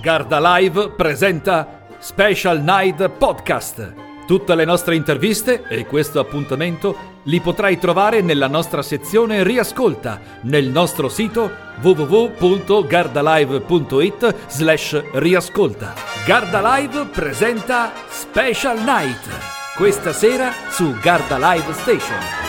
Garda Live presenta Special Night Podcast. Tutte le nostre interviste e questo appuntamento li potrai trovare nella nostra sezione Riascolta nel nostro sito www.gardalive.it slash riascolta. Garda Live presenta Special Night questa sera su Garda Live Station.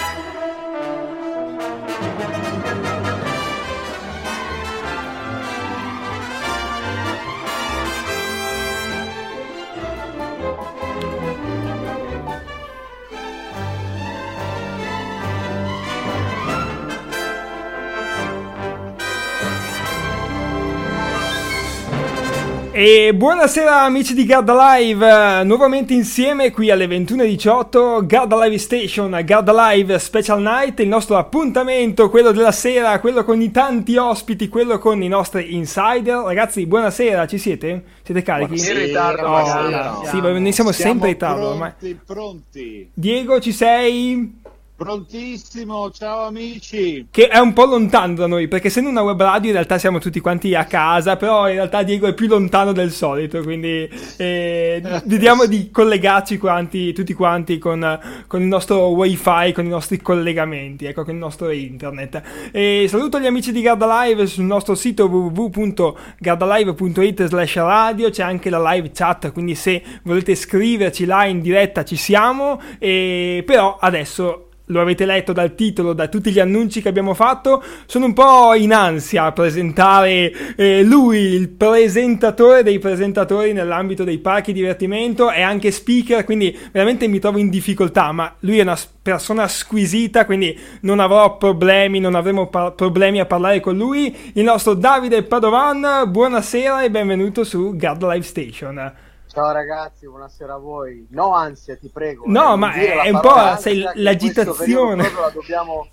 E buonasera amici di Garda Live, nuovamente insieme qui alle 21.18, Garda Live Station, Garda Live Special Night, il nostro appuntamento, quello della sera, quello con i tanti ospiti, quello con i nostri insider. Ragazzi, buonasera, ci siete? Siete carichi? Sì, in ritardo, oh, buonasera. Sì, noi siamo, Siamo sempre in ritardo pronti, ormai. pronti. Diego, ci sei? Prontissimo, ciao amici. Che è un po' lontano da noi, perché essendo una web radio in realtà siamo tutti quanti a casa, però in realtà Diego è più lontano del solito, quindi eh, vediamo di collegarci quanti, tutti quanti con, con, il nostro wifi, con i nostri collegamenti, ecco, con il nostro internet. E saluto gli amici di Garda Live sul nostro sito www.gardalive.it slash radio, c'è anche la live chat, quindi se volete scriverci là in diretta ci siamo, e, però adesso lo avete letto dal titolo, da tutti gli annunci che abbiamo fatto, sono un po' in ansia a presentare eh, lui, il presentatore dei presentatori nell'ambito dei parchi divertimento, è anche speaker, quindi veramente mi trovo in difficoltà, ma lui è una persona squisita, quindi non avrò problemi, non avremo par- problemi a parlare con lui. Il nostro Davide Padovan, buonasera e benvenuto su Guard Live Station. Ciao ragazzi, buonasera a voi. No ansia, ti prego. No, eh, ma è un po' sei l'agitazione. La dobbiamo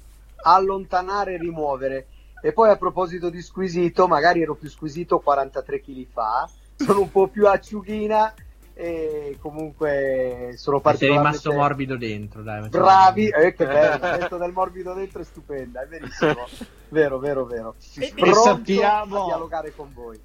allontanare e rimuovere. E poi a proposito di squisito, magari ero più squisito 43 kg fa, sono un po' più acciughina e comunque sono particolarmente... Sei rimasto morbido dentro, dai. Bravi, eh, che bello, questo del morbido dentro è stupenda, è verissimo. vero, vero, vero. E, e sappiamo... a dialogare con voi.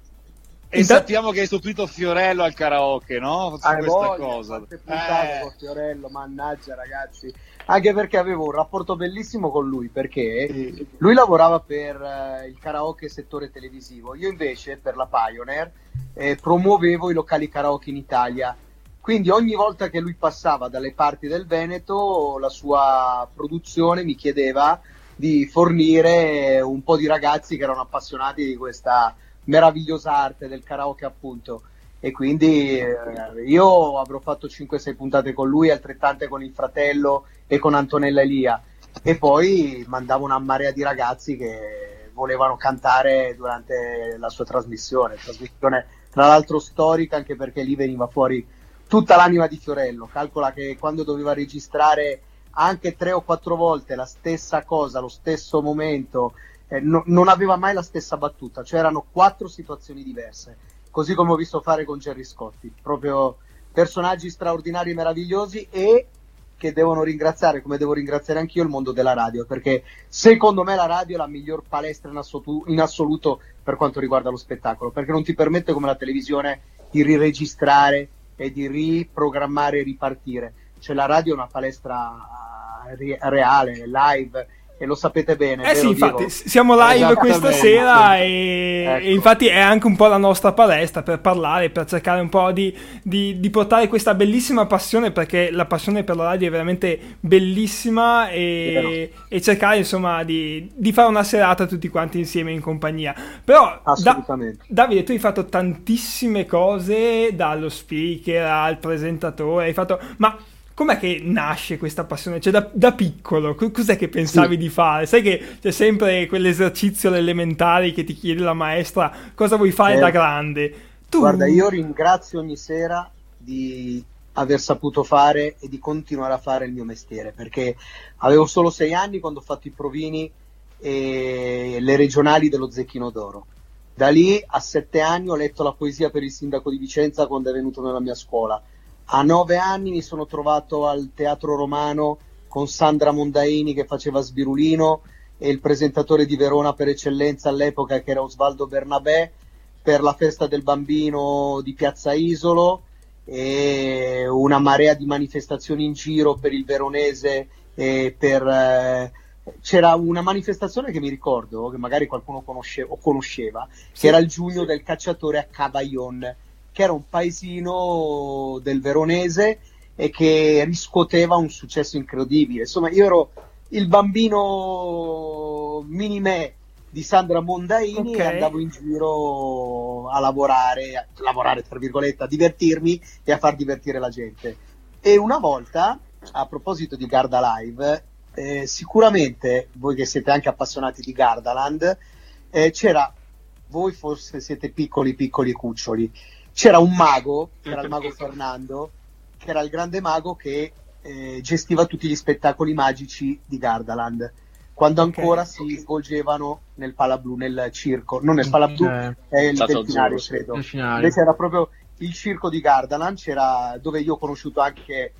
E Intanto... sappiamo che hai stupito Fiorello al karaoke, no? Su questa voglia, cosa. Eh. con Fiorello, mannaggia ragazzi. Anche perché avevo un rapporto bellissimo con lui, perché sì. lui lavorava per uh, il karaoke settore televisivo, io invece per la Pioneer eh, promuovevo i locali karaoke in Italia. Quindi ogni volta che lui passava dalle parti del Veneto, la sua produzione mi chiedeva di fornire un po' di ragazzi che erano appassionati di questa meravigliosa arte del karaoke appunto. E quindi eh, io avrò fatto 5-6 puntate con lui, altrettante con il fratello e con Antonella Elia. E poi mandavo una marea di ragazzi che volevano cantare durante la sua trasmissione, trasmissione tra l'altro storica anche perché lì veniva fuori tutta l'anima di Fiorello, calcola che quando doveva registrare anche tre o quattro volte la stessa cosa, lo stesso momento, eh, no, non aveva mai la stessa battuta, cioè erano quattro situazioni diverse, così come ho visto fare con Jerry Scotti, proprio personaggi straordinari e meravigliosi e che devono ringraziare, come devo ringraziare anch'io, il mondo della radio, perché secondo me la radio è la miglior palestra in assoluto, in assoluto per quanto riguarda lo spettacolo, perché non ti permette come la televisione di riregistrare e di riprogrammare e ripartire. Cioè la radio è una palestra reale, live, e lo sapete bene. Eh sì, infatti, siamo live questa sera e, ecco. e, infatti è anche un po' la nostra palestra per parlare, per cercare un po' di, di, di, portare questa bellissima passione, perché la passione per la radio è veramente bellissima e, e cercare insomma di, di, fare una serata tutti quanti insieme in compagnia. Però, da, Davide, tu hai fatto tantissime cose, dallo speaker al presentatore, hai fatto... Ma com'è che nasce questa passione? Cioè, da, da piccolo, cos'è che pensavi sì. di fare? Sai che c'è sempre quell'esercizio elementare che ti chiede la maestra cosa vuoi fare eh. da grande. Tu... Guarda, io ringrazio ogni sera di aver saputo fare e di continuare a fare il mio mestiere, perché avevo solo sei anni quando ho fatto i provini e le regionali dello Zecchino d'Oro. Da lì a sette anni ho letto la poesia per il sindaco di Vicenza quando è venuto nella mia scuola a nove anni mi sono trovato al Teatro Romano con Sandra Mondaini che faceva Sbirulino e il presentatore di Verona per eccellenza all'epoca che era Osvaldo Bernabé per la festa del bambino di Piazza Isolo e una marea di manifestazioni in giro per il veronese e per... Eh, c'era una manifestazione che mi ricordo, che magari qualcuno conosce, o conosceva, sì. che era il giugno del cacciatore a Cavaillon, che era un paesino del veronese e che riscuoteva un successo incredibile. Insomma, io ero il bambino mini me di Sandra Mondaini okay. e andavo in giro a lavorare, a lavorare tra virgolette, a divertirmi e a far divertire la gente. E una volta, a proposito di Garda Live, eh, sicuramente voi che siete anche appassionati di Gardaland, eh, c'era, voi forse siete piccoli, piccoli cuccioli, c'era un mago, che era il mago Fernando, che era il grande mago che eh, gestiva tutti gli spettacoli magici di Gardaland quando ancora okay. si svolgevano nel Palablu, nel circo, non nel Palablu, eh, è il delfinario, credo. Delfinario. Invece era proprio il circo di Gardaland, c'era, dove io ho conosciuto anche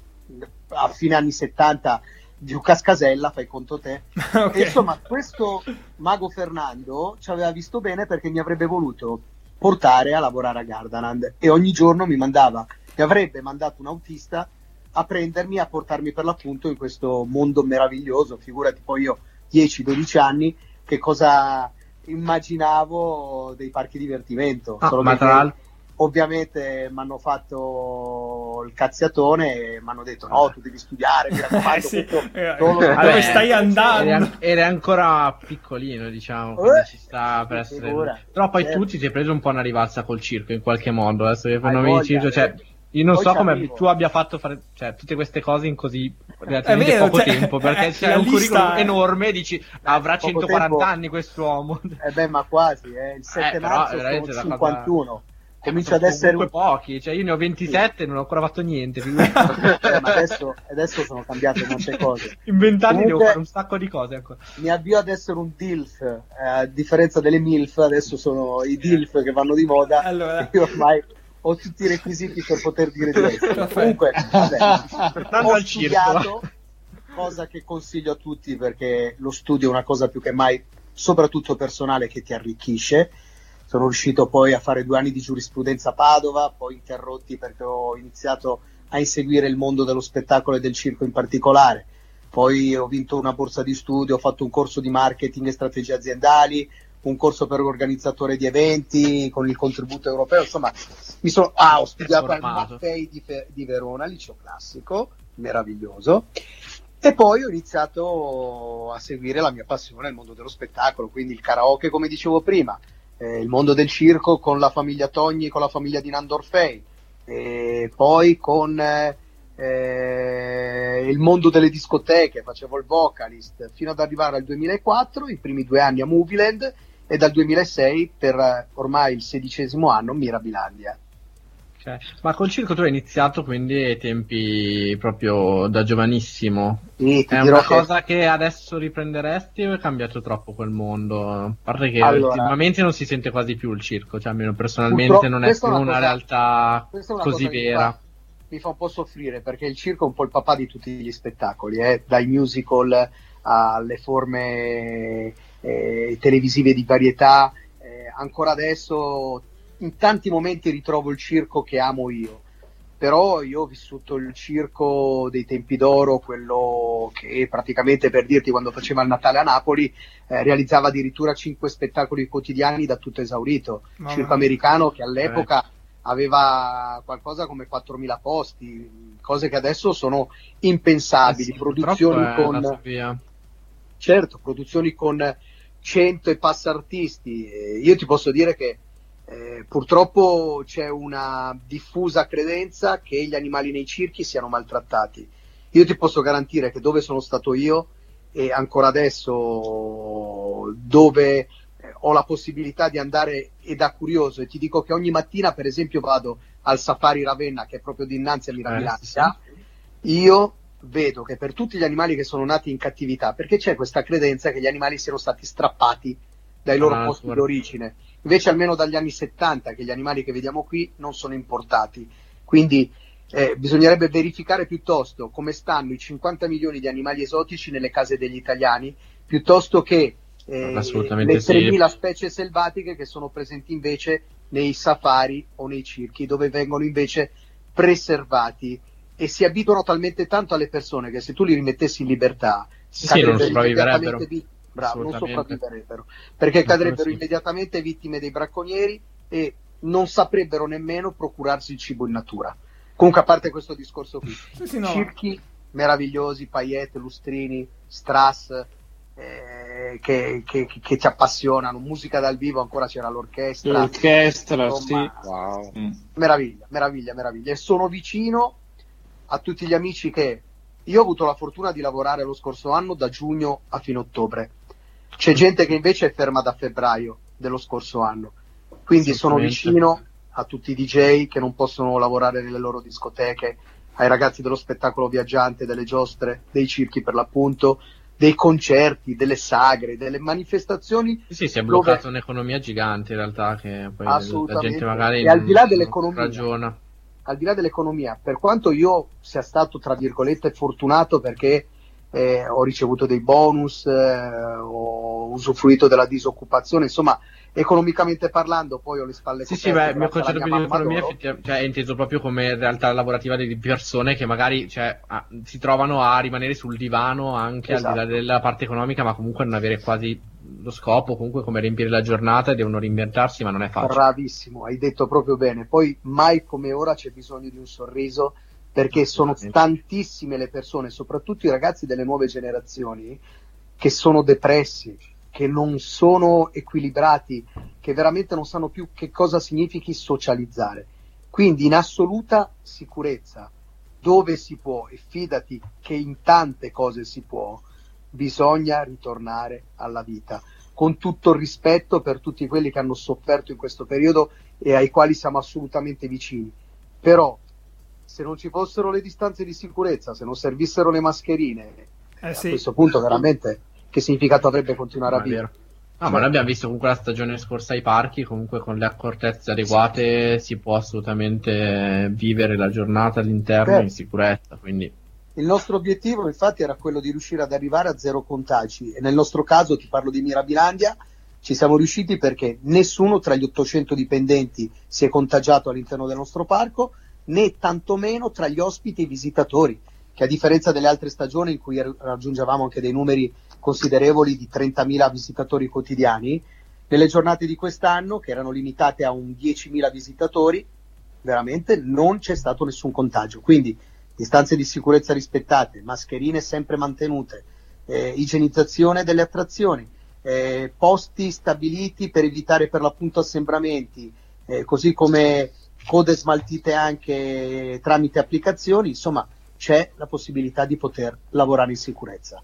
a fine anni 70 Luca Cascasella, fai conto te. okay. E insomma, questo mago Fernando ci aveva visto bene perché mi avrebbe voluto portare a lavorare a Gardaland e ogni giorno mi mandava, mi avrebbe mandato un autista a prendermi, a portarmi per l'appunto in questo mondo meraviglioso. Figurati poi io 10-12 anni che cosa immaginavo dei parchi divertimento. Ah, ma tra l'altro ovviamente mi hanno fatto il cazziatone e mi hanno detto no tu devi studiare mi raccomando eh sì, tutto, eh, dove stai andando eri, ancora piccolino diciamo eh, ci sta per essere figura, però poi certo. tu ti sei preso un po' una rivalsa col circo in qualche modo adesso che non mi dici cioè eh. io non Poi so come arrivo. tu abbia fatto fare cioè, tutte queste cose in così relativamente vero, poco cioè, tempo perché eh, c'è un curriculum è... enorme e dici avrà poco 140 tempo. anni quest'uomo eh beh ma quasi eh. il 7 eh, marzo sono 51 cosa comincia ad essere un... pochi, cioè io ne ho 27 e sì. non ho ancora fatto niente. eh, ma adesso, adesso, sono cambiate molte cose. In vent'anni devo fare un sacco di cose ancora. Mi avvio ad essere un DILF, eh, a differenza delle MILF, adesso sono i DILF che vanno di moda. Allora. Io ormai ho tutti i requisiti per poter dire di questo. Comunque, vabbè, ho studiato, cosa che consiglio a tutti perché lo studio è una cosa più che mai, soprattutto personale, che ti arricchisce sono riuscito poi a fare due anni di giurisprudenza a Padova, poi interrotti perché ho iniziato a inseguire il mondo dello spettacolo e del circo in particolare. Poi ho vinto una borsa di studio, ho fatto un corso di marketing e strategie aziendali, un corso per organizzatore di eventi con il contributo europeo. Insomma, mi sono, ah, ho studiato al Maffei di, di Verona, liceo classico, meraviglioso. E poi ho iniziato a seguire la mia passione nel mondo dello spettacolo, quindi il karaoke, come dicevo prima, eh, il mondo del circo con la famiglia Togni, con la famiglia di Nandorfei, e poi con eh, il mondo delle discoteche, facevo il vocalist fino ad arrivare al 2004, i primi due anni a Movieland e dal 2006 per eh, ormai il sedicesimo anno Mirabilandia. Okay. Ma col circo tu hai iniziato quindi ai tempi proprio da giovanissimo. Sì, è una cosa che... che adesso riprenderesti o è cambiato troppo quel mondo? A parte che allora, ultimamente non si sente quasi più il circo, cioè almeno personalmente non è più una, una cosa, realtà una così vera. Mi fa, mi fa, un po' soffrire perché il circo è un po' il papà di tutti gli spettacoli, eh? dai musical alle forme eh, televisive di varietà. Eh, ancora adesso in tanti momenti ritrovo il circo che amo io, però io ho vissuto il circo dei tempi d'oro, quello che praticamente per dirti quando faceva il Natale a Napoli eh, realizzava addirittura cinque spettacoli quotidiani da tutto esaurito, no, circo no. americano che all'epoca... Eh. Aveva qualcosa come 4.000 posti, cose che adesso sono impensabili. Eh sì, produzioni con. Certo, produzioni con 100 e passa artisti. Io ti posso dire che eh, purtroppo c'è una diffusa credenza che gli animali nei circhi siano maltrattati. Io ti posso garantire che dove sono stato io e ancora adesso dove eh, ho la possibilità di andare e da curioso e ti dico che ogni mattina per esempio vado al Safari Ravenna che è proprio dinanzi a Mirabilandia, eh, io vedo che per tutti gli animali che sono nati in cattività, perché c'è questa credenza che gli animali siano stati strappati dai loro ah, posti d'origine Invece almeno dagli anni 70 che gli animali che vediamo qui non sono importati. Quindi eh, bisognerebbe verificare piuttosto come stanno i 50 milioni di animali esotici nelle case degli italiani, piuttosto che eh, le 3.000 sì. specie selvatiche che sono presenti invece nei safari o nei circhi dove vengono invece preservati e si abituano talmente tanto alle persone che se tu li rimettessi in libertà sì, non sopravviverebbero. Vi- bravo, non sopravviverebbero perché cadrebbero immediatamente vittime dei bracconieri e non saprebbero nemmeno procurarsi il cibo in natura. Comunque, a parte questo discorso qui, sì, sì, no. circhi meravigliosi, paillette, lustrini, strass, eh, che, che, che, ci appassionano, musica dal vivo, ancora c'era l'orchestra. L'orchestra, Insomma, sì. Wow. Mm. Meraviglia, meraviglia, meraviglia. E sono vicino a tutti gli amici che io ho avuto la fortuna di lavorare lo scorso anno da giugno a fine ottobre. C'è gente che invece è ferma da febbraio dello scorso anno. Quindi sono vicino a tutti i DJ che non possono lavorare nelle loro discoteche, ai ragazzi dello spettacolo viaggiante, delle giostre, dei circhi per l'appunto, dei concerti, delle sagre, delle manifestazioni. Sì, si è bloccata dove... un'economia gigante in realtà che poi la gente magari e al di là dell'economia, ragiona. Al di là dell'economia, per quanto io sia stato tra virgolette fortunato perché eh, ho ricevuto dei bonus, eh, ho usufruito della disoccupazione, insomma economicamente parlando poi ho le spalle sì sì beh il mio concetto più di economia cioè, è inteso proprio come realtà lavorativa di persone che magari cioè, ah, si trovano a rimanere sul divano anche esatto. al di là esatto. della parte economica ma comunque non avere quasi lo scopo comunque come riempire la giornata e devono reinventarsi ma non è facile bravissimo hai detto proprio bene poi mai come ora c'è bisogno di un sorriso perché sono tantissime le persone soprattutto i ragazzi delle nuove generazioni che sono depressi che non sono equilibrati, che veramente non sanno più che cosa significhi socializzare. Quindi in assoluta sicurezza, dove si può, e fidati che in tante cose si può, bisogna ritornare alla vita, con tutto il rispetto per tutti quelli che hanno sofferto in questo periodo e ai quali siamo assolutamente vicini. Però se non ci fossero le distanze di sicurezza, se non servissero le mascherine, eh sì. a questo punto veramente che significato avrebbe continuare a vivere. No, ma noi abbiamo visto comunque la stagione scorsa ai parchi, comunque con le accortezze adeguate si può assolutamente vivere la giornata all'interno Beh. in sicurezza. Quindi... Il nostro obiettivo infatti era quello di riuscire ad arrivare a zero contagi e nel nostro caso, ti parlo di Mirabilandia, ci siamo riusciti perché nessuno tra gli 800 dipendenti si è contagiato all'interno del nostro parco, né tantomeno tra gli ospiti e i visitatori, che a differenza delle altre stagioni in cui raggiungevamo anche dei numeri considerevoli di 30.000 visitatori quotidiani. Nelle giornate di quest'anno, che erano limitate a un 10.000 visitatori, veramente non c'è stato nessun contagio. Quindi distanze di sicurezza rispettate, mascherine sempre mantenute, eh, igienizzazione delle attrazioni, eh, posti stabiliti per evitare per l'appunto assembramenti, eh, così come code smaltite anche tramite applicazioni, insomma c'è la possibilità di poter lavorare in sicurezza.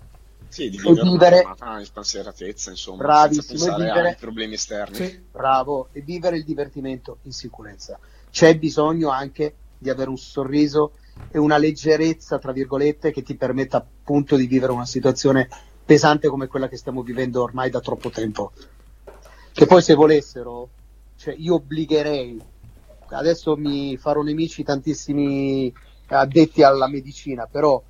Sì, di vivere, vivere in spensieratezza, insomma, bravissimo, senza vivere, ai problemi esterni. Sì, bravo, e vivere il divertimento in sicurezza. C'è bisogno anche di avere un sorriso e una leggerezza, tra virgolette, che ti permetta appunto di vivere una situazione pesante come quella che stiamo vivendo ormai da troppo tempo. Che poi se volessero, cioè io obbligherei, adesso mi farò nemici tantissimi addetti alla medicina, però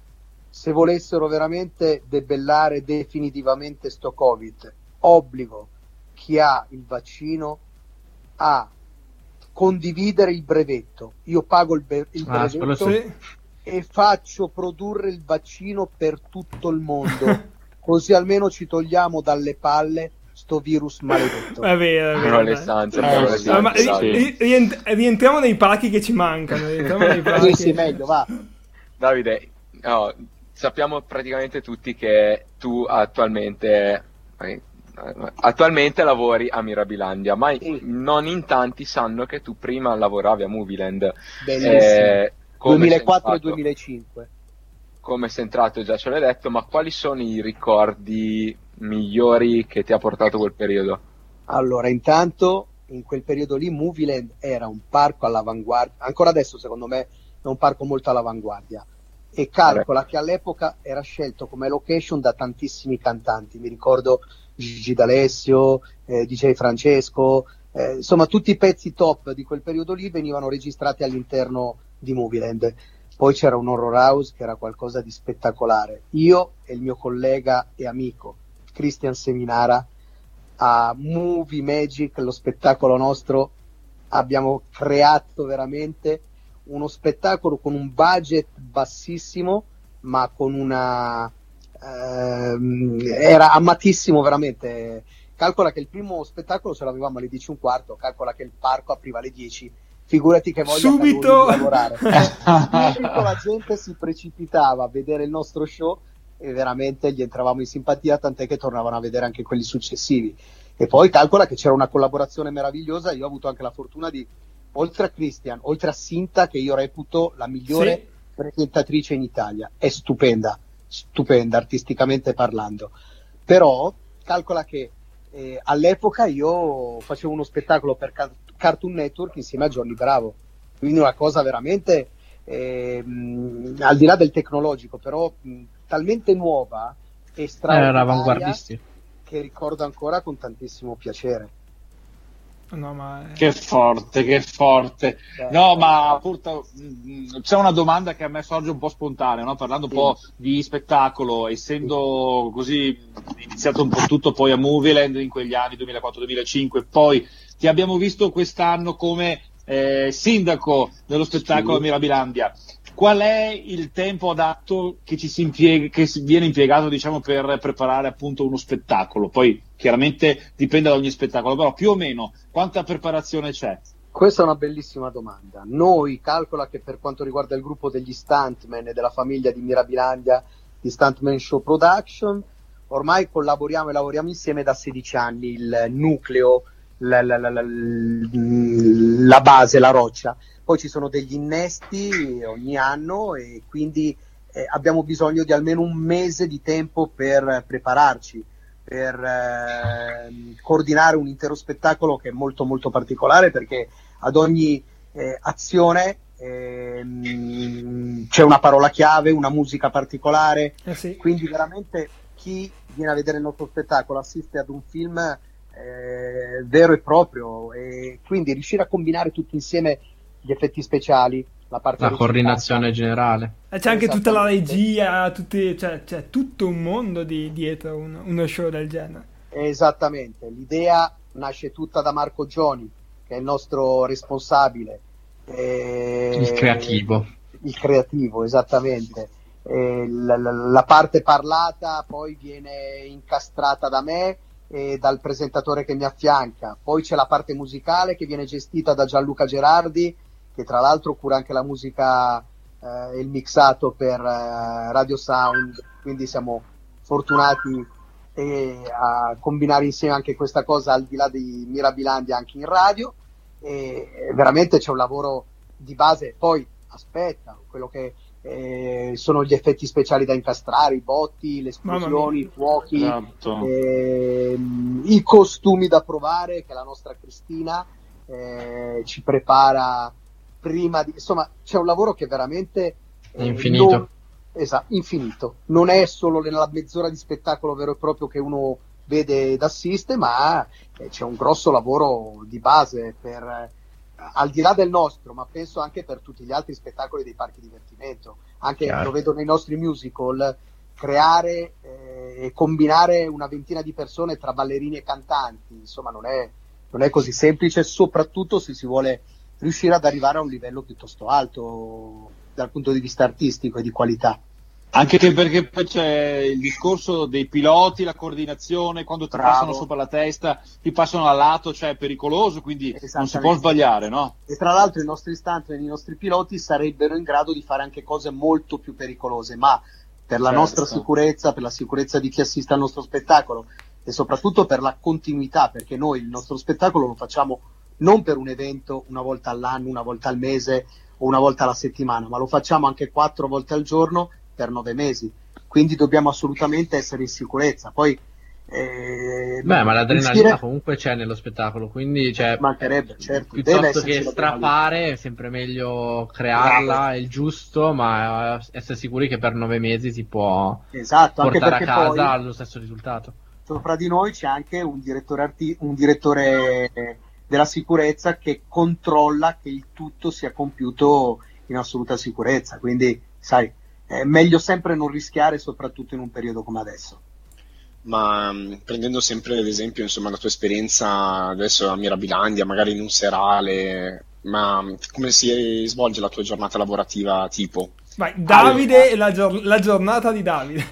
se volessero veramente debellare definitivamente sto Covid, obbligo chi ha il vaccino a condividere il brevetto. Io pago il, be- il ah, brevetto sì. e faccio produrre il vaccino per tutto il mondo. Così almeno ci togliamo dalle palle sto virus maledetto. È vero, è vero. Le stanze, eh, stanze, ma, ri- rient- rientriamo nei pacchi che ci mancano. Nei pacchi. sì, sì, meglio, va. Davide, no, sappiamo praticamente tutti che tu attualmente, eh, attualmente lavori a Mirabilandia, ma sì. non in tanti sanno che tu prima lavoravi a Movieland. Bellissimo. Eh, 2004 e 2005. Come sei entrato già ce l'hai detto, ma quali sono i ricordi migliori che ti ha portato quel periodo? Allora, intanto in quel periodo lì Movieland era un parco all'avanguardia, ancora adesso secondo me è un parco molto all'avanguardia e calcola che all'epoca era scelto come location da tantissimi cantanti, mi ricordo Gigi D'Alessio, eh, DJ Francesco, eh, insomma tutti i pezzi top di quel periodo lì venivano registrati all'interno di Movieland. Poi c'era un horror house che era qualcosa di spettacolare. Io e il mio collega e amico Christian Seminara a Movie Magic, lo spettacolo nostro abbiamo creato veramente uno spettacolo con un budget bassissimo, ma con una... Ehm, era amatissimo veramente. Calcola che il primo spettacolo ce l'avevamo alle 10 e un quarto, calcola che il parco apriva alle 10 figurati che voglia subito lavorare. subito la gente si precipitava a vedere il nostro show e veramente gli entravamo in simpatia, tant'è che tornavano a vedere anche quelli successivi. E poi calcola che c'era una collaborazione meravigliosa, io ho avuto anche la fortuna di, oltre a Christian, oltre a Sinta, che io reputo la migliore sì. presentatrice in Italia, è stupenda, stupenda artisticamente parlando. Però calcola che eh, all'epoca io facevo uno spettacolo per Cartoon Network insieme a Johnny Bravo, quindi una cosa veramente eh, mh, al di là del tecnologico, però mh, talmente nuova e straordinaria che ricordo ancora con tantissimo piacere. No, ma... Che forte, che forte. Eh, no, ma appunto mm, c'è una domanda che a me sorge un po' spontanea, no? parlando sì. un po' di spettacolo, essendo così iniziato un po' tutto poi a Movieland in quegli anni 2004-2005, poi ti abbiamo visto quest'anno come eh, sindaco dello spettacolo sì. a Mirabilandia qual è il tempo adatto che, impiega, che viene impiegato diciamo, per preparare appunto uno spettacolo? Poi chiaramente dipende da ogni spettacolo, però più o meno quanta preparazione c'è? Questa è una bellissima domanda. Noi calcola che per quanto riguarda il gruppo degli stuntman e della famiglia di Mirabilandia di Stuntman Show Production, ormai collaboriamo e lavoriamo insieme da 16 anni, il nucleo, la, la, la, la base, la roccia poi ci sono degli innesti ogni anno e quindi eh, abbiamo bisogno di almeno un mese di tempo per prepararci, per eh, coordinare un intero spettacolo che è molto molto particolare perché ad ogni eh, azione ehm, c'è una parola chiave, una musica particolare, eh sì. quindi veramente chi viene a vedere il nostro spettacolo assiste ad un film eh, vero e proprio e quindi riuscire a combinare tutti insieme gli effetti speciali, la parte la coordinazione generale. E c'è anche tutta la regia, tutti, cioè, c'è tutto un mondo di, dietro un, uno show del genere. Esattamente, l'idea nasce tutta da Marco Gioni, che è il nostro responsabile. Eh, il creativo. Il creativo, esattamente. Eh, la, la, la, parte parlata poi viene incastrata da me e dal presentatore che mi affianca. Poi c'è la parte musicale che viene gestita da Gianluca Gerardi che tra l'altro cura anche la musica eh, e il mixato per eh, Radio Sound, quindi siamo fortunati eh, a combinare insieme anche questa cosa al di là di Mirabilandia anche in radio. E veramente c'è un lavoro di base, poi aspetta, quello che eh, sono gli effetti speciali da incastrare, i botti, le esplosioni, i fuochi, esatto. eh, i costumi da provare che la nostra Cristina eh, ci prepara prima di... Insomma, c'è un lavoro che veramente... È eh, infinito. Non, esatto, infinito. Non è solo nella mezz'ora di spettacolo vero e proprio che uno vede ed assiste, ma eh, c'è un grosso lavoro di base per, eh, al di là del nostro, ma penso anche per tutti gli altri spettacoli dei parchi divertimento. Anche Chiaro. lo vedo nei nostri musical, creare eh, e combinare una ventina di persone tra ballerini e cantanti, insomma non è, non è così semplice, soprattutto se si vuole riuscire ad arrivare a un livello piuttosto alto dal punto di vista artistico e di qualità. Anche perché poi c'è il discorso dei piloti, la coordinazione, quando ti Bravo. passano sopra la testa, ti passano al lato, cioè è pericoloso, quindi non si può sbagliare, no? E tra l'altro i nostri stuntman, i nostri piloti sarebbero in grado di fare anche cose molto più pericolose, ma per la certo. nostra sicurezza, per la sicurezza di chi assiste al nostro spettacolo e soprattutto per la continuità, perché noi il nostro spettacolo lo facciamo non per un evento una volta all'anno, una volta al mese o una volta alla settimana, ma lo facciamo anche quattro volte al giorno per nove mesi. Quindi dobbiamo assolutamente essere in sicurezza. Poi eh, Beh, ma l'adrenalina riuscire... comunque c'è nello spettacolo, quindi cioè, mancherebbe, certo. Piuttosto che strafare, è sempre meglio crearla, Bravo. è il giusto, ma essere sicuri che per nove mesi si può esatto, portare a casa lo stesso risultato. Sopra di noi c'è anche un direttore, arti- un direttore della sicurezza che controlla che il tutto sia compiuto in assoluta sicurezza. Quindi, sai, è meglio sempre non rischiare, soprattutto in un periodo come adesso. ma mm, prendendo sempre ad esempio insomma, la tua esperienza adesso a Mirabilandia, magari in un serale, ma mm, come si svolge la tua giornata lavorativa tipo? Vai, Davide e la, gior- la giornata di Davide.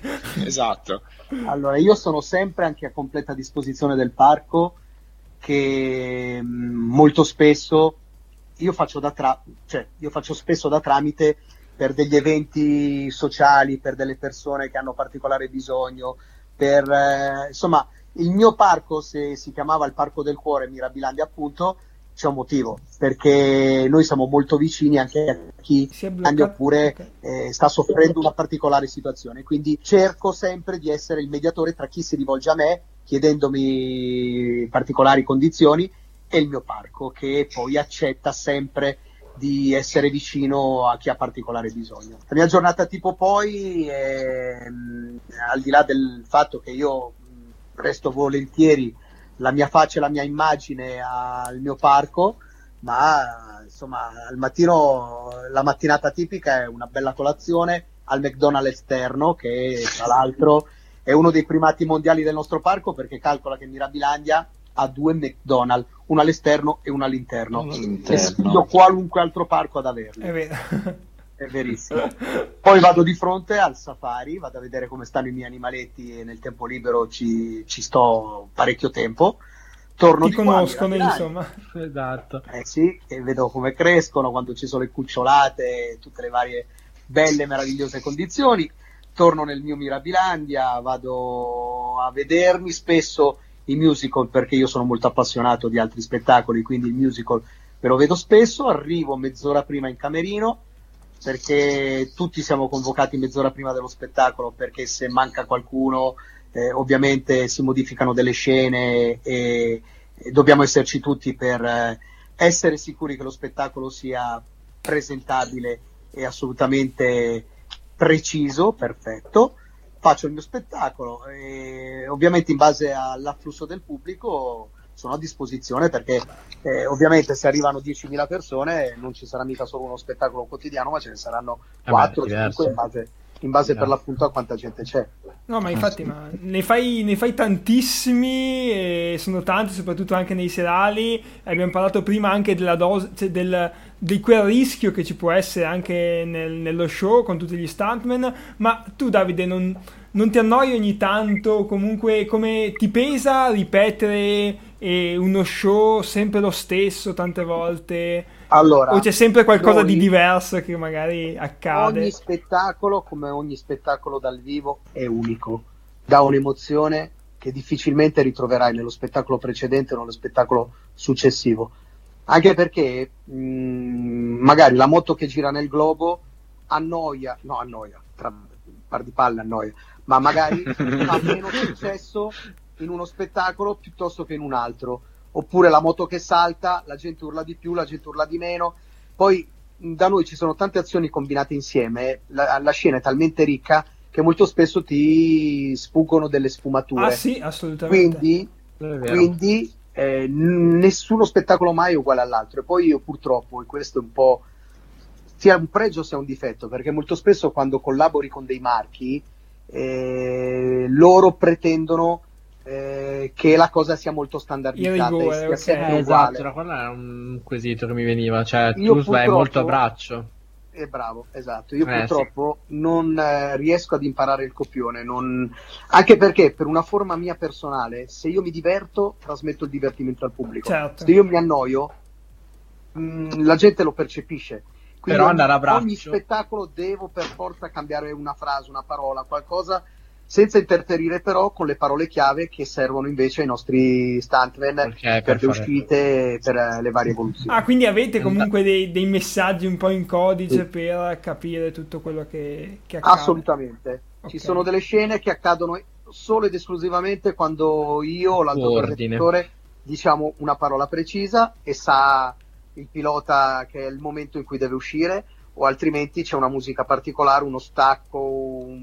esatto. Allora, io sono sempre anche a completa disposizione del parco che mm, molto spesso io faccio, da tra- cioè, io faccio spesso da tramite per degli eventi sociali, per delle persone che hanno particolare bisogno, per eh, insomma il mio parco, se si chiamava il Parco del Cuore Mirabilandia appunto, c'è un motivo, perché noi siamo molto vicini anche a chi oppure eh, sta soffrendo una particolare situazione, quindi cerco sempre di essere il mediatore tra chi si rivolge a me chiedendomi particolari condizioni e il mio parco che poi accetta sempre di essere vicino a chi ha particolare bisogno. La mia giornata tipo poi, è, al di là del fatto che io resto volentieri la mia faccia e la mia immagine al mio parco, ma insomma al mattino la mattinata tipica è una bella colazione al McDonald's esterno che tra l'altro è uno dei primati mondiali del nostro parco perché calcola che Mirabilandia ha due McDonald's, uno all'esterno e uno all'interno. all'interno. E sfido qualunque altro parco ad averli. È vero. È verissimo. Poi vado di fronte al safari, vado a vedere come stanno i miei animaletti e nel tempo libero ci, ci sto parecchio tempo. Torno Ti di conoscono, qua, insomma. Esatto. Eh sì, e vedo come crescono, quando ci sono le cucciolate, tutte le varie belle, meravigliose condizioni. Torno nel mio Mirabilandia, vado a vedermi spesso i musical perché io sono molto appassionato di altri spettacoli, quindi il musical me lo vedo spesso, arrivo mezz'ora prima in camerino perché tutti siamo convocati mezz'ora prima dello spettacolo perché se manca qualcuno eh, ovviamente si modificano delle scene e, e dobbiamo esserci tutti per eh, essere sicuri che lo spettacolo sia presentabile e assolutamente preciso, perfetto. Faccio il mio spettacolo e ovviamente in base all'afflusso del pubblico sono a disposizione perché eh, ovviamente se arrivano 10.000 persone non ci sarà mica solo uno spettacolo quotidiano ma ce ne saranno 4 eh 5 in base, in base per l'appunto a quanta gente c'è. No ma infatti ma ne, fai, ne fai tantissimi e sono tanti soprattutto anche nei serali. Abbiamo parlato prima anche della dose cioè del, di quel rischio che ci può essere anche nel, nello show con tutti gli stuntman, ma tu Davide non, non ti annoi ogni tanto, comunque come ti pesa ripetere eh, uno show sempre lo stesso tante volte? Allora, o c'è sempre qualcosa noi, di diverso che magari accade? Ogni spettacolo, come ogni spettacolo dal vivo, è unico, dà un'emozione che difficilmente ritroverai nello spettacolo precedente o nello spettacolo successivo anche perché mh, mm, magari la moto che gira nel globo annoia, no annoia, tra par di palle annoia, ma magari fa meno successo in uno spettacolo piuttosto che in un altro. Oppure la moto che salta, la gente urla di più, la gente urla di meno. Poi da noi ci sono tante azioni combinate insieme, la, la scena è talmente ricca che molto spesso ti sfuggono delle sfumature. Ah sì, assolutamente. Quindi, quindi eh, nessuno spettacolo mai è uguale all'altro. E poi io purtroppo, e questo è un po' sia un pregio sia un difetto, perché molto spesso quando collabori con dei marchi, eh, loro pretendono eh, che la cosa sia molto standardizzata. Rigore, sia okay. esatto, quello era un quesito che mi veniva, cioè io tu vai molto a braccio è bravo, esatto. Io eh, purtroppo sì. non eh, riesco ad imparare il copione, non... anche perché per una forma mia personale, se io mi diverto, trasmetto il divertimento al pubblico. Certo. Se io mi annoio, mh, mm, la gente lo percepisce. Quindi Però andare a braccio. ogni spettacolo devo per forza cambiare una frase, una parola, qualcosa senza interferire però con le parole chiave che servono invece ai nostri stuntman okay, per, per le uscite per eh, le varie evoluzioni. Ah, quindi avete comunque dei, dei messaggi un po' in codice sì. per capire tutto quello che, che accade? Assolutamente. Okay. Ci sono delle scene che accadono solo ed esclusivamente quando io o l'altro direttore diciamo una parola precisa e sa il pilota che è il momento in cui deve uscire o altrimenti c'è una musica particolare, uno stacco,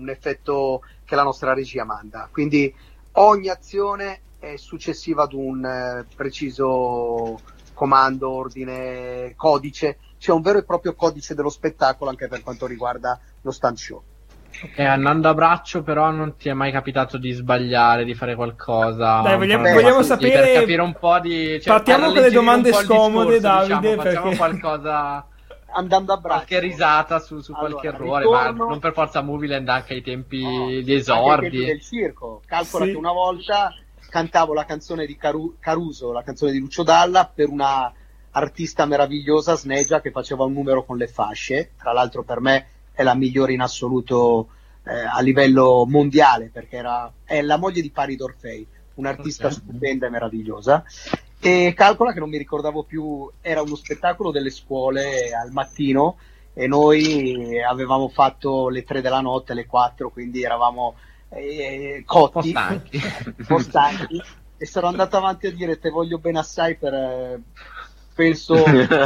un effetto che la nostra regia manda. Quindi ogni azione è successiva ad un eh, preciso comando, ordine, codice. C'è un vero e proprio codice dello spettacolo anche per quanto riguarda lo stand show. E andando a braccio, però, non ti è mai capitato di sbagliare, di fare qualcosa. Dai, vogliamo, Beh, vogliamo sapere. Per capire un po' di. Cioè, Partiamo con le domande scomode, discorso, Davide. Diciamo, perché... Facciamo qualcosa. Andando a braccio. Qualche risata su, su allora, qualche errore, ritorno... ma non per forza Movieland anche ai tempi no, di esordi. Tempi del circo. Calcola sì. che una volta cantavo la canzone di Caru- Caruso, la canzone di Lucio Dalla, per una artista meravigliosa, Snegia, che faceva un numero con le fasce. Tra l'altro per me è la migliore in assoluto eh, a livello mondiale perché era, è la moglie di Pari Dorfei, un'artista okay. stupenda e meravigliosa. E calcola che non mi ricordavo più, era uno spettacolo delle scuole al mattino e noi avevamo fatto le 3 della notte, le 4, quindi eravamo eh, cotti, stanchi. E sarò andato avanti a dire te voglio bene assai per eh, penso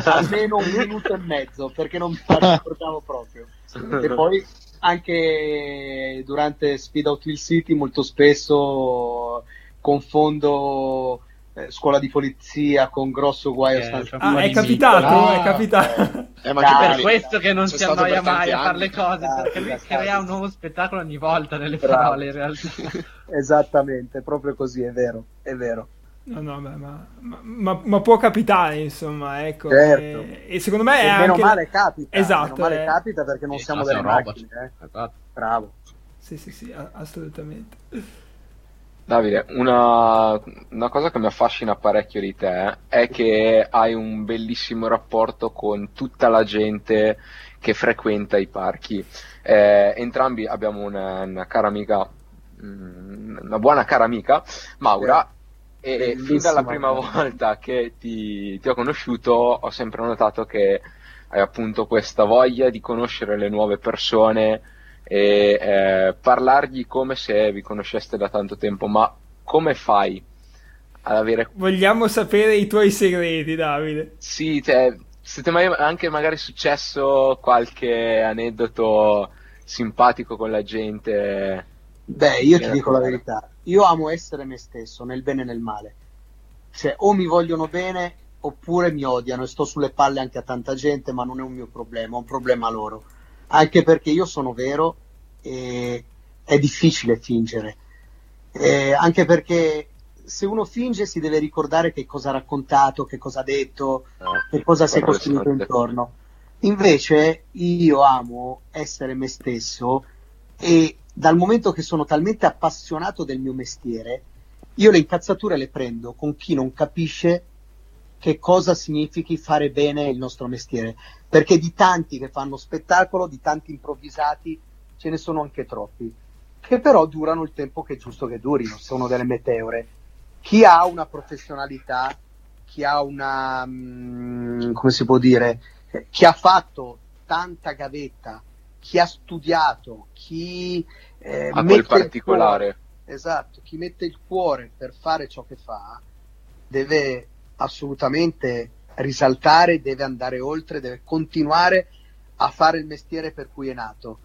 almeno un minuto e mezzo perché non mi ricordavo proprio. E poi anche durante Speed Out Hill City molto spesso confondo scuola di polizia con grosso guaio eh, ah, è capitato, ah, è capitato eh, ma Dai, per questo che non si annoia mai a fare le cose Dai, perché lui crea un nuovo spettacolo ogni volta nelle Bravo. parole in realtà esattamente, proprio così, è vero è vero No, no, beh, ma, ma, ma, può capitare, insomma, ecco. Certo. E, e, secondo me è e anche... Meno male capita. Esatto. Meno male eh. capita perché non siamo delle macchine. Eh. Esatto. Bravo. Sì, sì, sì, assolutamente. Davide, una, una, cosa che mi affascina parecchio di te è che hai un bellissimo rapporto con tutta la gente che frequenta i parchi. Eh, entrambi abbiamo una, una, cara amica, mm, una buona cara amica, Maura, e fin dalla prima volta che ti, ti, ho conosciuto ho sempre notato che hai appunto questa voglia di conoscere le nuove persone e eh, parlargli come se vi conosceste da tanto tempo, ma come fai ad avere... Vogliamo sapere i tuoi segreti, Davide. Sì, cioè, se ti è mai anche magari successo qualche aneddoto simpatico con la gente? Beh, io ti dico la verità, io amo essere me stesso, nel bene e nel male. Cioè, o mi vogliono bene oppure mi odiano e sto sulle palle anche a tanta gente, ma non è un mio problema, è un problema loro. Anche perché io sono vero e è difficile fingere. E anche perché se uno finge si deve ricordare che cosa ha raccontato, che cosa ha detto, che cosa si è costruito intorno. Invece io amo essere me stesso e dal momento che sono talmente appassionato del mio mestiere, io le incazzature le prendo con chi non capisce che cosa significhi fare bene il nostro mestiere, perché di tanti che fanno spettacolo, di tanti improvvisati, ce ne sono anche troppi, che però durano il tempo che è giusto che durino, sono delle meteore. Chi ha una professionalità, chi ha una, mh, mm, come si può dire, chi ha fatto tanta gavetta, chi ha studiato, chi eh, a quel particolare. Cuore, esatto, chi mette il cuore per fare ciò che fa deve assolutamente risaltare, deve andare oltre, deve continuare a fare il mestiere per cui è nato.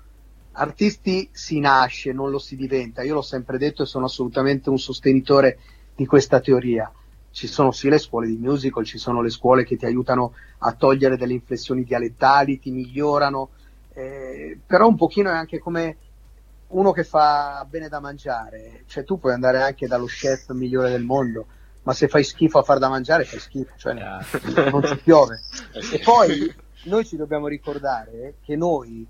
Artisti si nasce, non lo si diventa. Io l'ho sempre detto e sono assolutamente un sostenitore di questa teoria. Ci sono sì le scuole di musical, ci sono le scuole che ti aiutano a togliere delle inflessioni dialettali, ti migliorano, eh, però un pochino è anche come uno che fa bene da mangiare, cioè tu puoi andare anche dallo chef migliore del mondo, ma se fai schifo a far da mangiare fai schifo, cioè non ci piove. E poi noi ci dobbiamo ricordare che noi,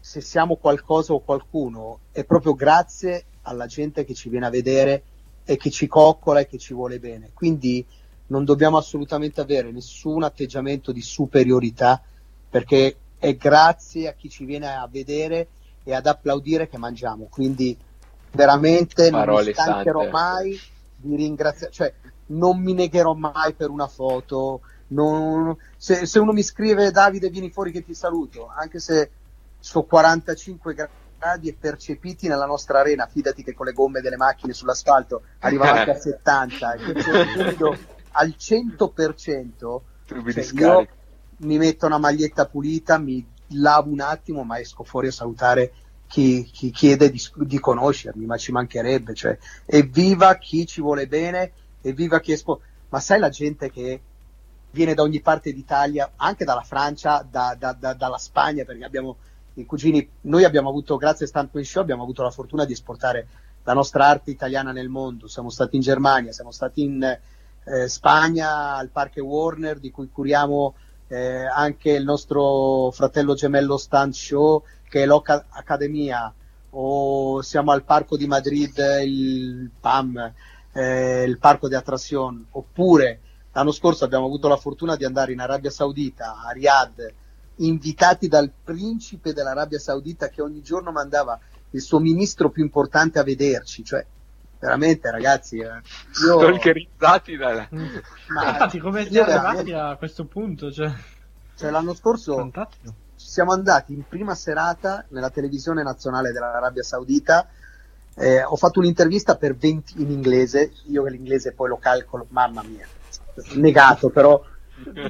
se siamo qualcosa o qualcuno, è proprio grazie alla gente che ci viene a vedere e che ci coccola e che ci vuole bene. Quindi non dobbiamo assolutamente avere nessun atteggiamento di superiorità perché è grazie a chi ci viene a vedere e ad applaudire che mangiamo. Quindi veramente Parole non mi stancherò sante. mai di ringraziare, cioè non mi negherò mai per una foto. Non... Se, se, uno mi scrive Davide vieni fuori che ti saluto, anche se so 45 gradi e percepiti nella nostra arena, fidati che con le gomme delle macchine sull'asfalto arrivano anche a 70 e che al 100% cioè io mi metto una maglietta pulita, mi lavo un attimo, ma esco fuori a salutare chi, chi chiede di, di, conoscermi, ma ci mancherebbe. Cioè, evviva chi ci vuole bene, evviva chi espo. Ma sai la gente che viene da ogni parte d'Italia, anche dalla Francia, da, da, da, dalla Spagna, perché abbiamo i cugini, noi abbiamo avuto, grazie a Stuntman Show, abbiamo avuto la fortuna di esportare la nostra arte italiana nel mondo. Siamo stati in Germania, siamo stati in eh, Spagna al Parque Warner, di cui curiamo eh, anche il nostro fratello gemello Stunt Show, che è l'Oca Accademia, o siamo al Parco di Madrid, il PAM, eh, il Parco di Attrazione, oppure l'anno scorso abbiamo avuto la fortuna di andare in Arabia Saudita, a Riyadh, invitati dal principe dell'Arabia Saudita che ogni giorno mandava il suo ministro più importante a vederci, cioè veramente ragazzi eh, io... stalkerizzati da... Ma, infatti come siamo arrivati a questo punto cioè... Cioè, l'anno scorso Fantastico. siamo andati in prima serata nella televisione nazionale dell'Arabia Saudita eh, ho fatto un'intervista per 20 in inglese io che l'inglese poi lo calcolo mamma mia negato però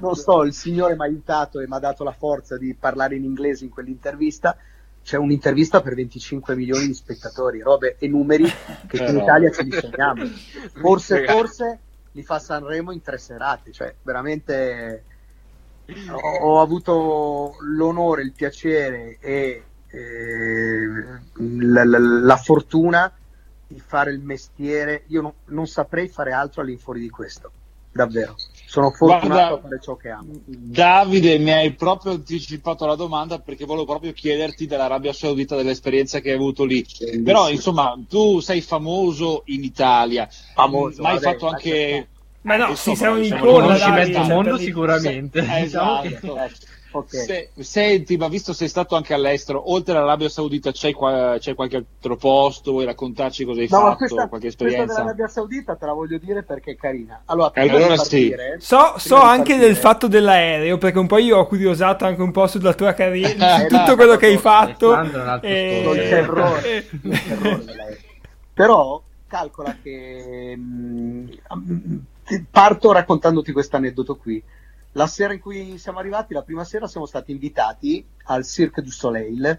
non so, il Signore mi ha aiutato e mi ha dato la forza di parlare in inglese in quell'intervista. C'è un'intervista per 25 milioni di spettatori, robe e numeri che in Italia ce li sogniamo. Forse, forse li fa Sanremo in tre serate, cioè veramente ho, ho avuto l'onore, il piacere e la, la, la, fortuna di fare il mestiere. Io non, non saprei fare altro all'infuori di questo, davvero sono fortunato Guarda, a fare ciò che amo. Davide, mi hai proprio anticipato la domanda perché volevo proprio chiederti dell'Arabia Saudita, dell'esperienza che hai avuto lì. Bellissimo. Però, insomma, tu sei famoso in Italia, famoso, ma hai fatto anche. Ma no, sì, sei un icona, mezzo mondo sicuramente. Esatto. Diciamo Okay. Se, senti, ma visto sei stato anche all'estero, oltre all'Arabia Saudita c'è, qua, c'è qualche altro posto? Vuoi raccontarci cosa hai no, fatto? Questa, qualche esperienza? Questa dell'Arabia Saudita te la voglio dire perché è carina. Allora, allora partire, sì. So, so anche partire, del fatto dell'aereo, perché un po' io ho curiosato anche un po' sulla tua carriera, su tutto quello che hai fatto. E... Il terrore, il terrore Però calcola che mh, mm, parto raccontandoti questo aneddoto qui la sera in cui siamo arrivati, la prima sera, siamo stati invitati al Cirque du Soleil,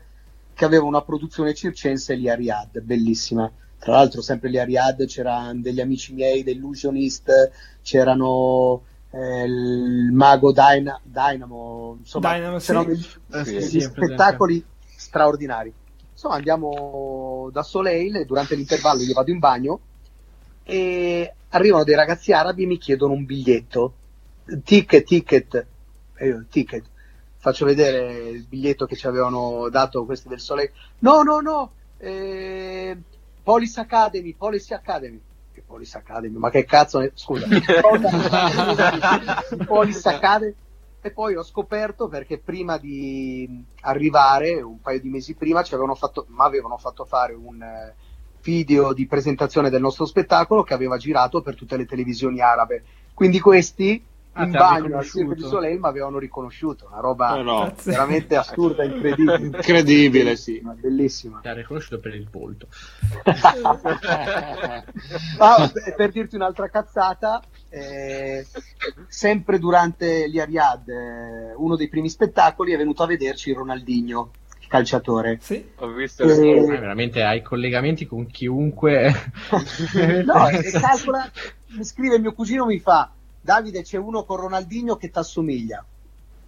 che aveva una produzione circense lì a Riyadh, bellissima. Tra l'altro, sempre lì a Riyadh c'erano degli amici miei, dell'Illusionist, c'erano eh, il mago Dyna- Dynamo, insomma, Dynamo, c'erano sì. degli, eh, sì, spettacoli straordinari. Insomma, andiamo da Soleil e durante l'intervallo io vado in bagno e arrivano dei ragazzi arabi e mi chiedono un biglietto ticket, ticket, eh, ticket. Faccio vedere il biglietto che ci avevano dato questi del Sole. No, no, no, eh, Police Academy, Policy Academy. Che Police Academy? Ma che cazzo ne... Scusa. Police Academy. E poi ho scoperto perché prima di arrivare, un paio di mesi prima, ci avevano fatto, mi avevano fatto fare un eh, video di presentazione del nostro spettacolo che aveva girato per tutte le televisioni arabe. Quindi questi Ah, in bagno al Cirque du Soleil mi avevano riconosciuto, una roba eh no. veramente assurda, incredibile. Incredibile, sì. Bellissima. Ti ha riconosciuto per il volto. ah, per dirti un'altra cazzata, eh, sempre durante gli Ariad, eh, uno dei primi spettacoli, è venuto a vederci Ronaldinho calciatore. Sì, ho visto le e... eh, veramente hai collegamenti con chiunque. no, e calcola, mi scrive mio cugino, mi fa Davide c'è uno con Ronaldinho che ti assomiglia.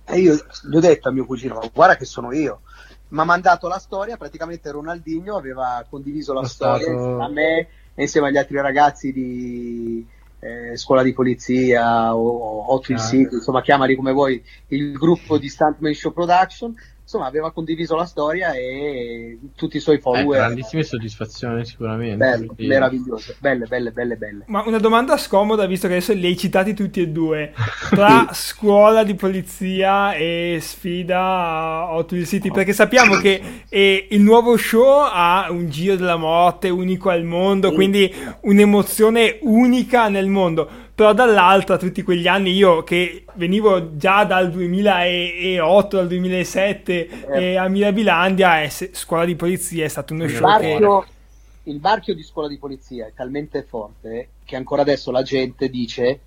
E io gli ho detto a mio cugino, guarda che sono io. Mi ha mandato la storia, praticamente Ronaldinho aveva condiviso la È storia stato... a me e insieme agli altri ragazzi di eh, scuola di polizia o Hot ah, City, insomma chiamali come vuoi, il gruppo di Stuntman Show Production insomma aveva condiviso la storia e tutti i suoi follower. Eh, grandissime soddisfazioni sicuramente. Bello, quindi... meravigliose, belle, belle, belle, belle. Ma una domanda scomoda, visto che adesso li hai citati tutti e due, tra scuola di polizia e sfida a Hot Wheels City, perché sappiamo che eh, il nuovo show ha un giro della morte unico al mondo, sì. quindi un'emozione unica nel mondo però dall'altra tutti quegli anni io che venivo già dal 2008 dal 2007 eh. a Mirabilandia e se, scuola di polizia è stato uno il show marchio, che... il marchio di scuola di polizia è talmente forte che ancora adesso la gente dice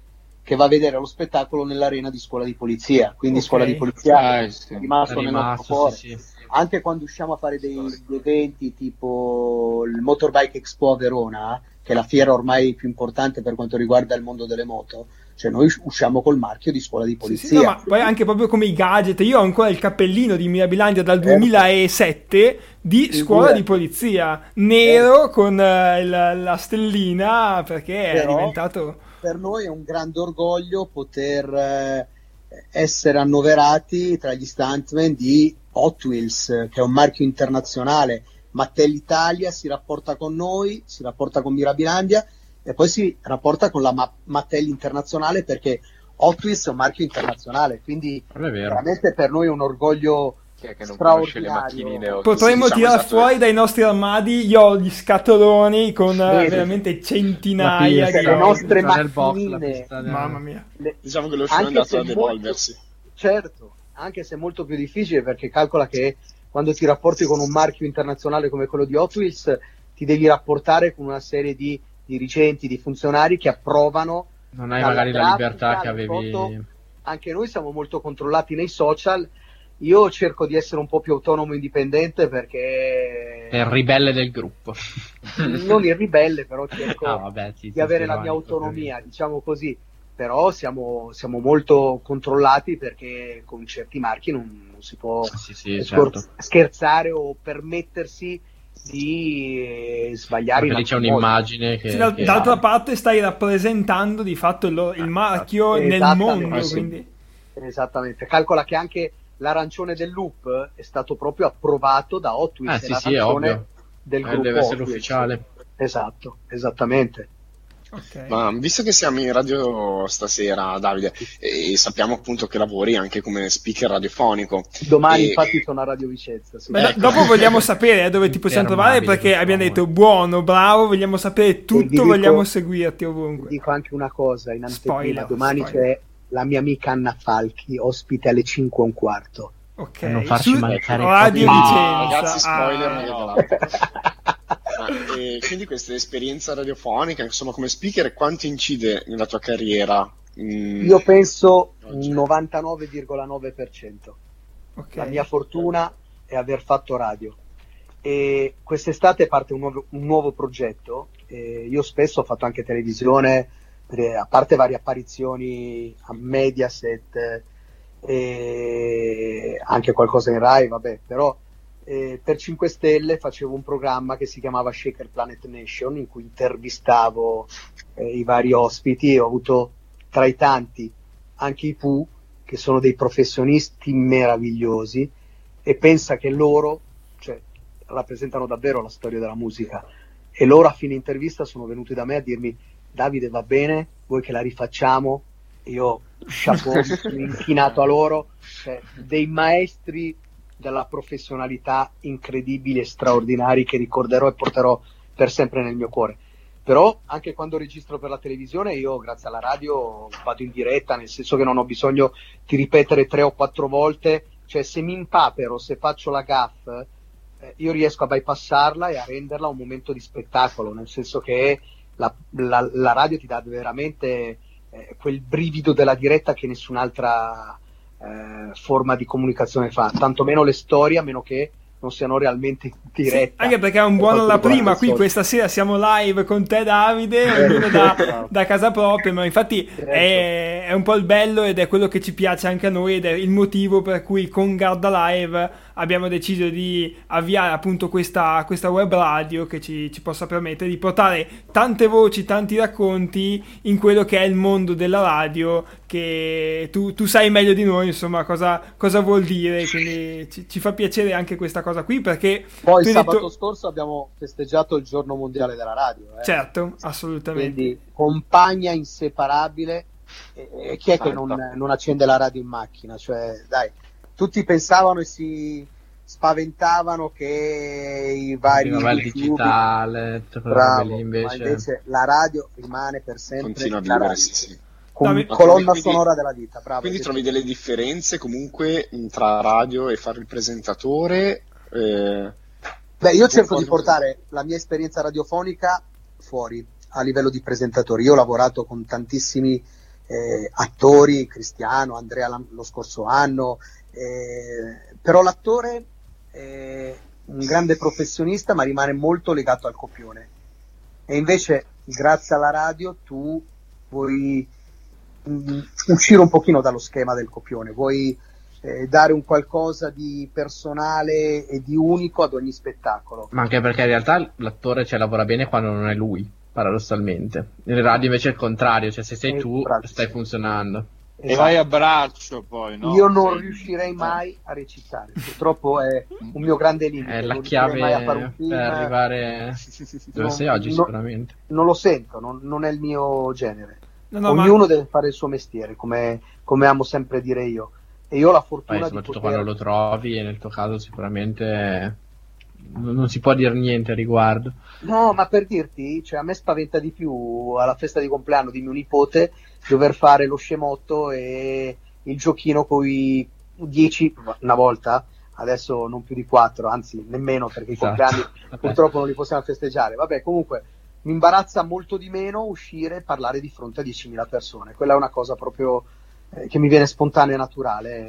che va a vedere lo spettacolo nell'arena di scuola di polizia quindi okay. scuola di polizia ah, è rimasto, nel nostro cuore sì, sì. anche quando usciamo a fare dei, dei eventi tipo il Motorbike Expo a Verona che è la fiera ormai più importante per quanto riguarda il mondo delle moto, cioè noi usciamo col marchio di scuola di polizia. Sì, sì, no, ma poi anche proprio come i gadget, io ho ancora il cappellino di Mirabilandia dal 2007 certo. di scuola di polizia, nero certo. con uh, la, la, stellina perché Però, è diventato... Per noi è un grande orgoglio poter eh, essere annoverati tra gli stuntmen di Hot Wheels, che è un marchio internazionale. Mattel Italia si rapporta con noi, si rapporta con Mirabilandia e poi si rapporta con la Ma- Mattel internazionale perché Hot Wheels è un marchio internazionale, quindi veramente per noi è un orgoglio che non conosce le macchinine potremmo diciamo tirare esatto. fuori dai nostri armadi io ho gli scatoloni con Bene. veramente centinaia di le nostre macchinine. Mamma mia. Le... diciamo che lo show è andato ad evolversi molto... certo anche se è molto più difficile perché calcola che quando ti rapporti con un marchio internazionale come quello di Hot Wheels ti devi rapportare con una serie di dirigenti, di funzionari che approvano. Non hai magari la libertà che avevi. Foto. Anche noi siamo molto controllati nei social. Io cerco di essere un po' più autonomo e indipendente perché. È il ribelle del gruppo. non il ribelle, però cerco ah, vabbè, sì, di avere la mia autonomia, diciamo così. Però siamo, siamo, molto controllati perché con certi marchi non, non si può sì, sì, certo. scherzare o permettersi di eh, sbagliare Perché c'è un'immagine che, sì, dal, che d'altra ha... parte stai rappresentando di fatto il, il marchio nel mondo sì. quindi... esattamente calcola che anche l'arancione del loop è stato proprio approvato da Hot Wheels eh, sì, sì, è ovvio. del eh, gruppo deve essere ufficiale esatto esattamente Okay. Ma visto che siamo in radio stasera, Davide, e sappiamo appunto che lavori anche come speaker radiofonico. Domani, e... infatti, sono a Radio Vicenza. Sì. Beh, ecco. Dopo vogliamo sapere eh, dove ti possiamo trovare perché abbiamo detto buono, bravo, vogliamo sapere tutto, dico, vogliamo seguirti ovunque. Dico anche una cosa in anteprima: domani spoiler. c'è la mia amica Anna Falchi, ospite alle 5 e un quarto. Ok, non farci Su... mancare Radio Vicenza. Ragazzi, spoiler, ah, no. Ma, e quindi questa esperienza radiofonica, insomma, come speaker, quanto incide nella tua carriera? Mm, Io penso oggi? 99,9%. Okay. La mia fortuna è aver fatto radio. E quest'estate parte un nuovo, un nuovo progetto. E io spesso ho fatto anche televisione, a parte varie apparizioni a Mediaset e anche qualcosa in Rai, vabbè, però eh, per 5 Stelle facevo un programma che si chiamava Shaker Planet Nation in cui intervistavo eh, i vari ospiti e ho avuto tra i tanti anche i Pooh che sono dei professionisti meravigliosi e pensa che loro cioè, rappresentano davvero la storia della musica e loro a fine intervista sono venuti da me a dirmi Davide va bene, vuoi che la rifacciamo? io chapeau, inchinato a loro, cioè, dei maestri della professionalità incredibili e straordinari che ricorderò e porterò per sempre nel mio cuore. Però anche quando registro per la televisione io grazie alla radio vado in diretta, nel senso che non ho bisogno di ripetere tre o quattro volte, cioè se mi impapero, se faccio la gaff, eh, io riesco a bypassarla e a renderla un momento di spettacolo, nel senso che la, la, la radio ti dà veramente eh, quel brivido della diretta che nessun'altra eh, forma di comunicazione fa, tantomeno le storie, a meno che non siano realmente in diretta. Sì, anche perché è un buono alla prima, qui questa sera siamo live con te Davide, ognuno da, da, casa propria, ma infatti certo. è, è, un po' il bello ed è quello che ci piace anche a noi ed è il motivo per cui con Garda Live abbiamo deciso di avviare appunto questa, questa web radio che ci, ci, possa permettere di portare tante voci, tanti racconti in quello che è il mondo della radio che tu, tu sai meglio di noi insomma cosa, cosa vuol dire. Quindi ci, ci, fa piacere anche questa cosa qui perché poi sabato detto... scorso abbiamo festeggiato il giorno mondiale della radio eh? certo assolutamente. quindi compagna inseparabile e chi è che non, non accende la radio in macchina? Cioè dai tutti pensavano e si spaventavano che i vari il digitale bravo, invece... ma invece. la radio rimane per sempre continua a vivere sì, sì. Con colonna quindi, sonora della vita bravo, quindi trovi delle differenze comunque tra radio e fare il presentatore eh... beh io cerco di portare la mia esperienza radiofonica fuori a livello di presentatore io ho lavorato con tantissimi eh, attori, Cristiano, Andrea lo scorso anno, eh, però l'attore è un grande professionista ma rimane molto legato al copione e invece grazie alla radio tu puoi mh, uscire un pochino dallo schema del copione, vuoi eh, dare un qualcosa di personale e di unico ad ogni spettacolo. Ma anche perché in realtà l'attore ci lavora bene quando non è lui, paradossalmente. Nel radio invece è il contrario, cioè se sei eh, tu bravo. stai funzionando. Esatto. E vai a braccio poi, no? Io non riuscirei mai a recitare, purtroppo è un mio grande limite. È la chiave per arrivare dove sei oggi no, sicuramente. Non lo sento, non, non è il mio genere. No, no, Ognuno ma... deve fare il suo mestiere, come, come amo sempre dire io. E io ho la fortuna Poi, soprattutto poter... quando lo trovi, e nel tuo caso sicuramente non si può dire niente a riguardo. No, ma per dirti, cioè, a me spaventa di più alla festa di compleanno di mio nipote dover fare lo scemotto e il giochino con i 10 una volta, adesso non più di 4, anzi nemmeno perché esatto. i compleanni purtroppo non li possiamo festeggiare. Vabbè, comunque mi imbarazza molto di meno uscire e parlare di fronte a 10.000 persone. Quella è una cosa proprio eh, che mi viene spontanea e naturale,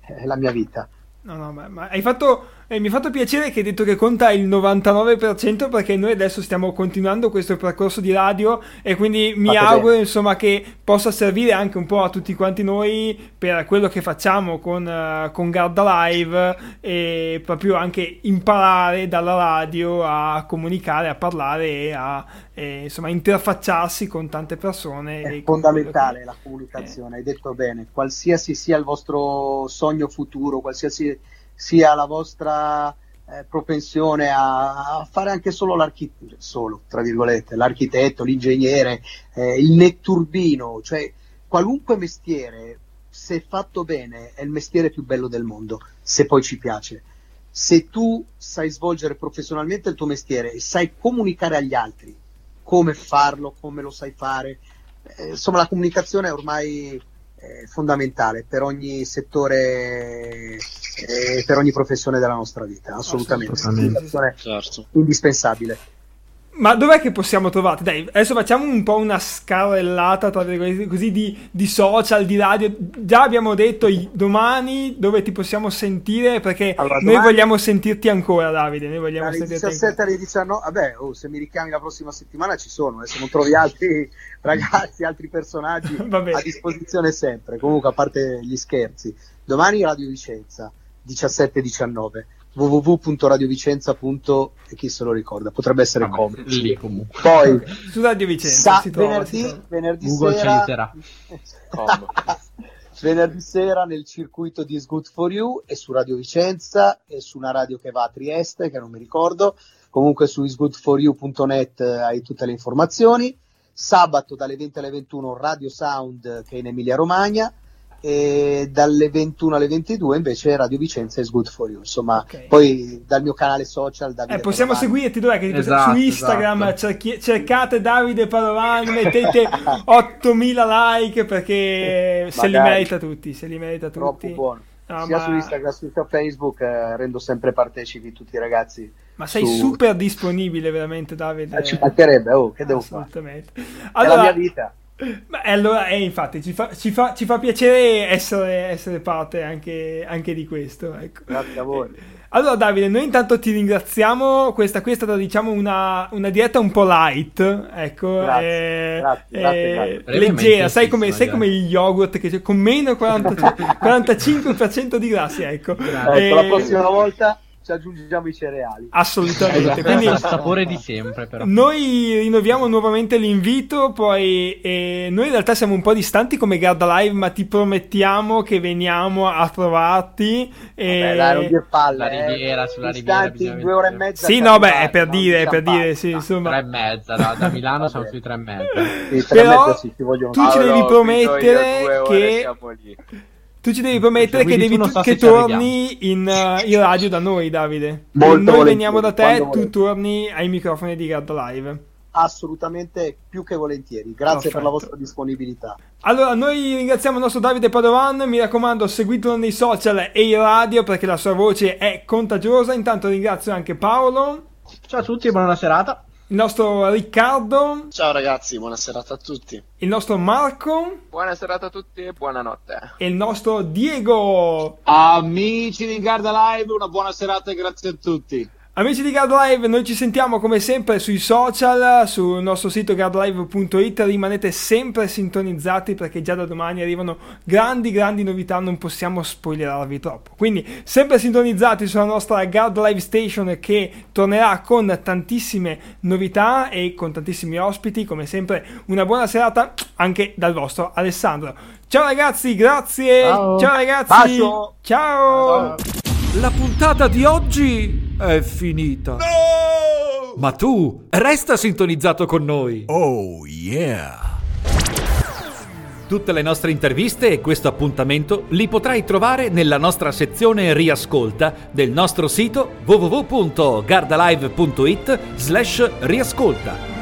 è, è la mia vita. No, no, ma, ma hai fatto, eh, mi ha fatto piacere che hai detto che conta il 99% perché noi adesso stiamo continuando questo percorso di radio e quindi mi Fate auguro bene. insomma che possa servire anche un po' a tutti quanti noi per quello che facciamo con, uh, con Garda Live e proprio anche imparare dalla radio a comunicare, a parlare e a eh, insomma interfacciarsi con tante persone. È fondamentale che... la comunicazione, eh. hai detto bene, qualsiasi sia il vostro sogno futuro, qualsiasi sia la vostra eh, propensione a, a, fare anche solo l'architetto, solo, tra virgolette, l'architetto, l'ingegnere, eh, il netturbino, cioè qualunque mestiere, se fatto bene, è il mestiere più bello del mondo, se poi ci piace. Se tu sai svolgere professionalmente il tuo mestiere e sai comunicare agli altri come farlo, come lo sai fare, eh, insomma la comunicazione è ormai eh, fondamentale per ogni settore e per ogni professione della nostra vita, assolutamente, assolutamente. Certo. indispensabile. Ma dov'è che possiamo trovarti? Dai, adesso facciamo un po' una scarrellata tra virgolette così di, di, social, di radio. Già abbiamo detto domani dove ti possiamo sentire perché allora, noi vogliamo sentirti ancora, Davide. Noi vogliamo dalle 17 alle 19. Vabbè, oh, se mi richiami la prossima settimana ci sono. Se non trovi altri ragazzi, altri personaggi a disposizione sempre. Comunque, a parte gli scherzi, domani Radio Vicenza 17-19 www.radiovicenza. e chi se lo ricorda? Potrebbe essere ah, comodo lì comunque. Poi su Radio Vicenza sa, venerdì, venerdì sera venerdì sera nel circuito di Is Good For You e su Radio Vicenza e su una radio che va a Trieste che non mi ricordo. Comunque su isgoodforyou.net hai tutte le informazioni. Sabato dalle 20 alle 21 Radio Sound che è in Emilia Romagna e dalle 21 alle 22 invece Radio Vicenza is good for you. Insomma okay. poi dal mio canale social Davide eh, possiamo Padovani. seguirti dov'è che esatto, su Instagram esatto. cerchi- cercate Davide Padovani mettete 8000 like perché se li merita tutti se li merita tutti. troppo buono. No, sia ma... su Instagram sia su Facebook eh, rendo sempre partecipi tutti i ragazzi ma sei su... super disponibile veramente Davide? Eh, ci mancherebbe oh che devo fare? Allora, è la mia vita Beh, allora, eh, infatti, ci fa, ci, fa, ci fa piacere essere, essere parte anche, anche, di questo. Ecco. Grazie a voi. Allora, Davide, noi intanto ti ringraziamo. Questa, questa è stata, diciamo, una, una, dieta un po' light, ecco, grazie, eh, grazie, grazie, eh, leggera. Sai come, sai come gli yogurt che con meno 40, 45% di grassi, ecco. ecco eh, la prossima volta ci aggiungiamo i cereali. Assolutamente. Esatto. Quindi, il sapore di sempre, però. Noi rinnoviamo nuovamente l'invito. Poi eh, noi in realtà siamo un po' distanti come Garda Live, ma ti promettiamo che veniamo a trovarti. E... Vabbè, dai, non dire palle, la eh. riviera, eh, sulla riviera. due ore e mezza. Sì, no, beh, è per dire, è per dire, sì, insomma. Tre e mezza, da, da Milano siamo sui tre e mezza. Sì, tre Però, e mezza, sì, tu ci devi promettere che tu ci devi promettere che, devi, so che torni in, uh, in, radio da noi, Davide. Molto noi veniamo da te, tu volete. torni ai microfoni di Gad Live. Assolutamente più che volentieri. Grazie Perfetto. per la vostra disponibilità. Allora, noi ringraziamo il nostro Davide Padovan. Mi raccomando, seguitelo nei social e in radio perché la sua voce è contagiosa. Intanto ringrazio anche Paolo. Ciao a tutti e buona serata il nostro Riccardo. Ciao ragazzi, buona serata a tutti. Il nostro Marco. Buona serata a tutti e buonanotte. E il nostro Diego. Amici di Garda Live, una buona serata e grazie a tutti. Amici di Guard Live, noi ci sentiamo come sempre sui social, sul nostro sito guardlive.it, rimanete sempre sintonizzati perché già da domani arrivano grandi grandi novità, non possiamo spoilerarvi troppo. Quindi sempre sintonizzati sulla nostra Guard Live Station che tornerà con tantissime novità e con tantissimi ospiti, come sempre una buona serata anche dal vostro Alessandro. Ciao ragazzi, grazie. Ciao, Ciao ragazzi. Bacio. Ciao. La puntata di oggi è finita. No! Ma tu resta sintonizzato con noi. Oh yeah. Tutte le nostre interviste e questo appuntamento li potrai trovare nella nostra sezione riascolta del nostro sito www.gardalive.it slash riascolta.